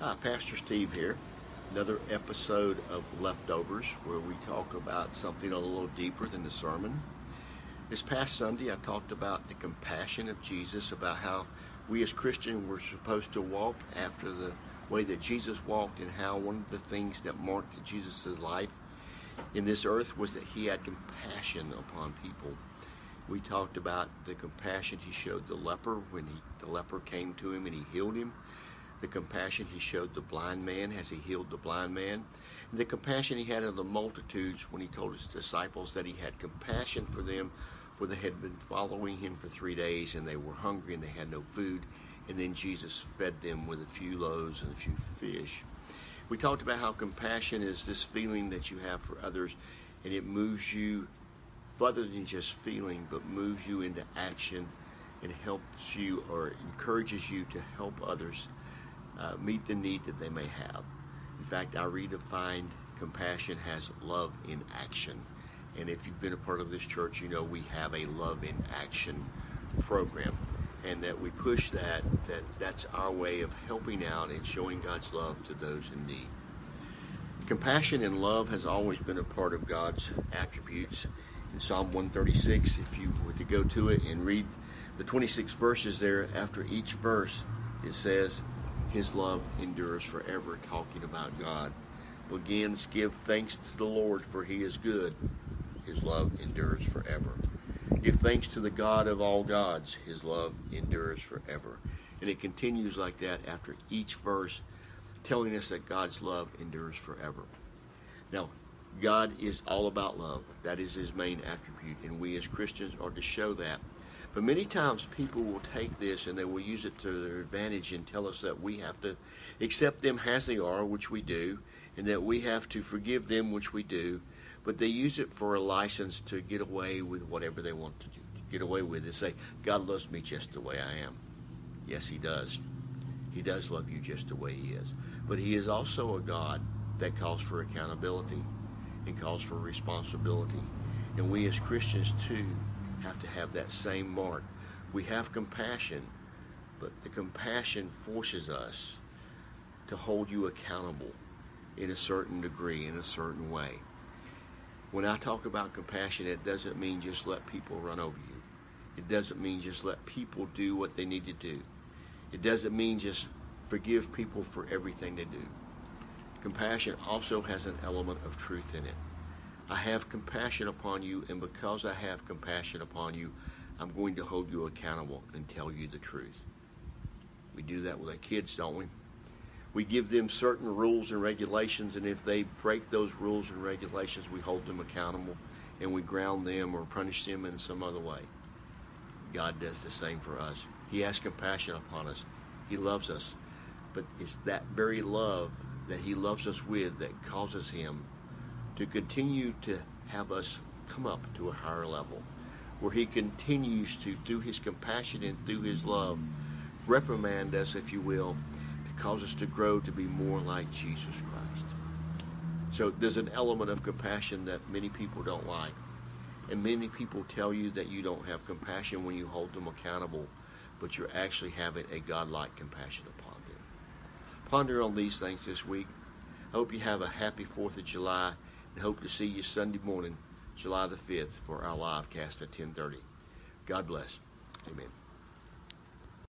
Hi, Pastor Steve here. Another episode of Leftovers where we talk about something a little deeper than the sermon. This past Sunday, I talked about the compassion of Jesus, about how we as Christians were supposed to walk after the way that Jesus walked, and how one of the things that marked Jesus' life in this earth was that he had compassion upon people. We talked about the compassion he showed the leper when he, the leper came to him and he healed him the compassion he showed the blind man as he healed the blind man, and the compassion he had of the multitudes when he told his disciples that he had compassion for them, for they had been following him for three days and they were hungry and they had no food, and then Jesus fed them with a few loaves and a few fish. We talked about how compassion is this feeling that you have for others, and it moves you further than just feeling, but moves you into action and helps you or encourages you to help others uh, meet the need that they may have. In fact, I redefined compassion as love in action. And if you've been a part of this church, you know we have a love in action program. And that we push that, that that's our way of helping out and showing God's love to those in need. Compassion and love has always been a part of God's attributes. In Psalm 136, if you were to go to it and read the 26 verses there, after each verse, it says, his love endures forever, talking about God. Begins, give thanks to the Lord, for he is good. His love endures forever. Give thanks to the God of all gods. His love endures forever. And it continues like that after each verse, telling us that God's love endures forever. Now, God is all about love. That is his main attribute. And we as Christians are to show that but many times people will take this and they will use it to their advantage and tell us that we have to accept them as they are, which we do, and that we have to forgive them, which we do. But they use it for a license to get away with whatever they want to do, get away with it. Say, God loves me just the way I am. Yes, He does. He does love you just the way He is. But He is also a God that calls for accountability and calls for responsibility. And we as Christians, too, have to have that same mark. We have compassion, but the compassion forces us to hold you accountable in a certain degree, in a certain way. When I talk about compassion, it doesn't mean just let people run over you. It doesn't mean just let people do what they need to do. It doesn't mean just forgive people for everything they do. Compassion also has an element of truth in it. I have compassion upon you, and because I have compassion upon you, I'm going to hold you accountable and tell you the truth. We do that with our kids, don't we? We give them certain rules and regulations, and if they break those rules and regulations, we hold them accountable and we ground them or punish them in some other way. God does the same for us. He has compassion upon us. He loves us. But it's that very love that He loves us with that causes Him to continue to have us come up to a higher level where he continues to, through his compassion and through his love, reprimand us, if you will, to cause us to grow to be more like Jesus Christ. So there's an element of compassion that many people don't like. And many people tell you that you don't have compassion when you hold them accountable, but you're actually having a godlike compassion upon them. Ponder on these things this week. I hope you have a happy 4th of July and hope to see you Sunday morning, July the 5th, for our live cast at 1030. God bless. Amen.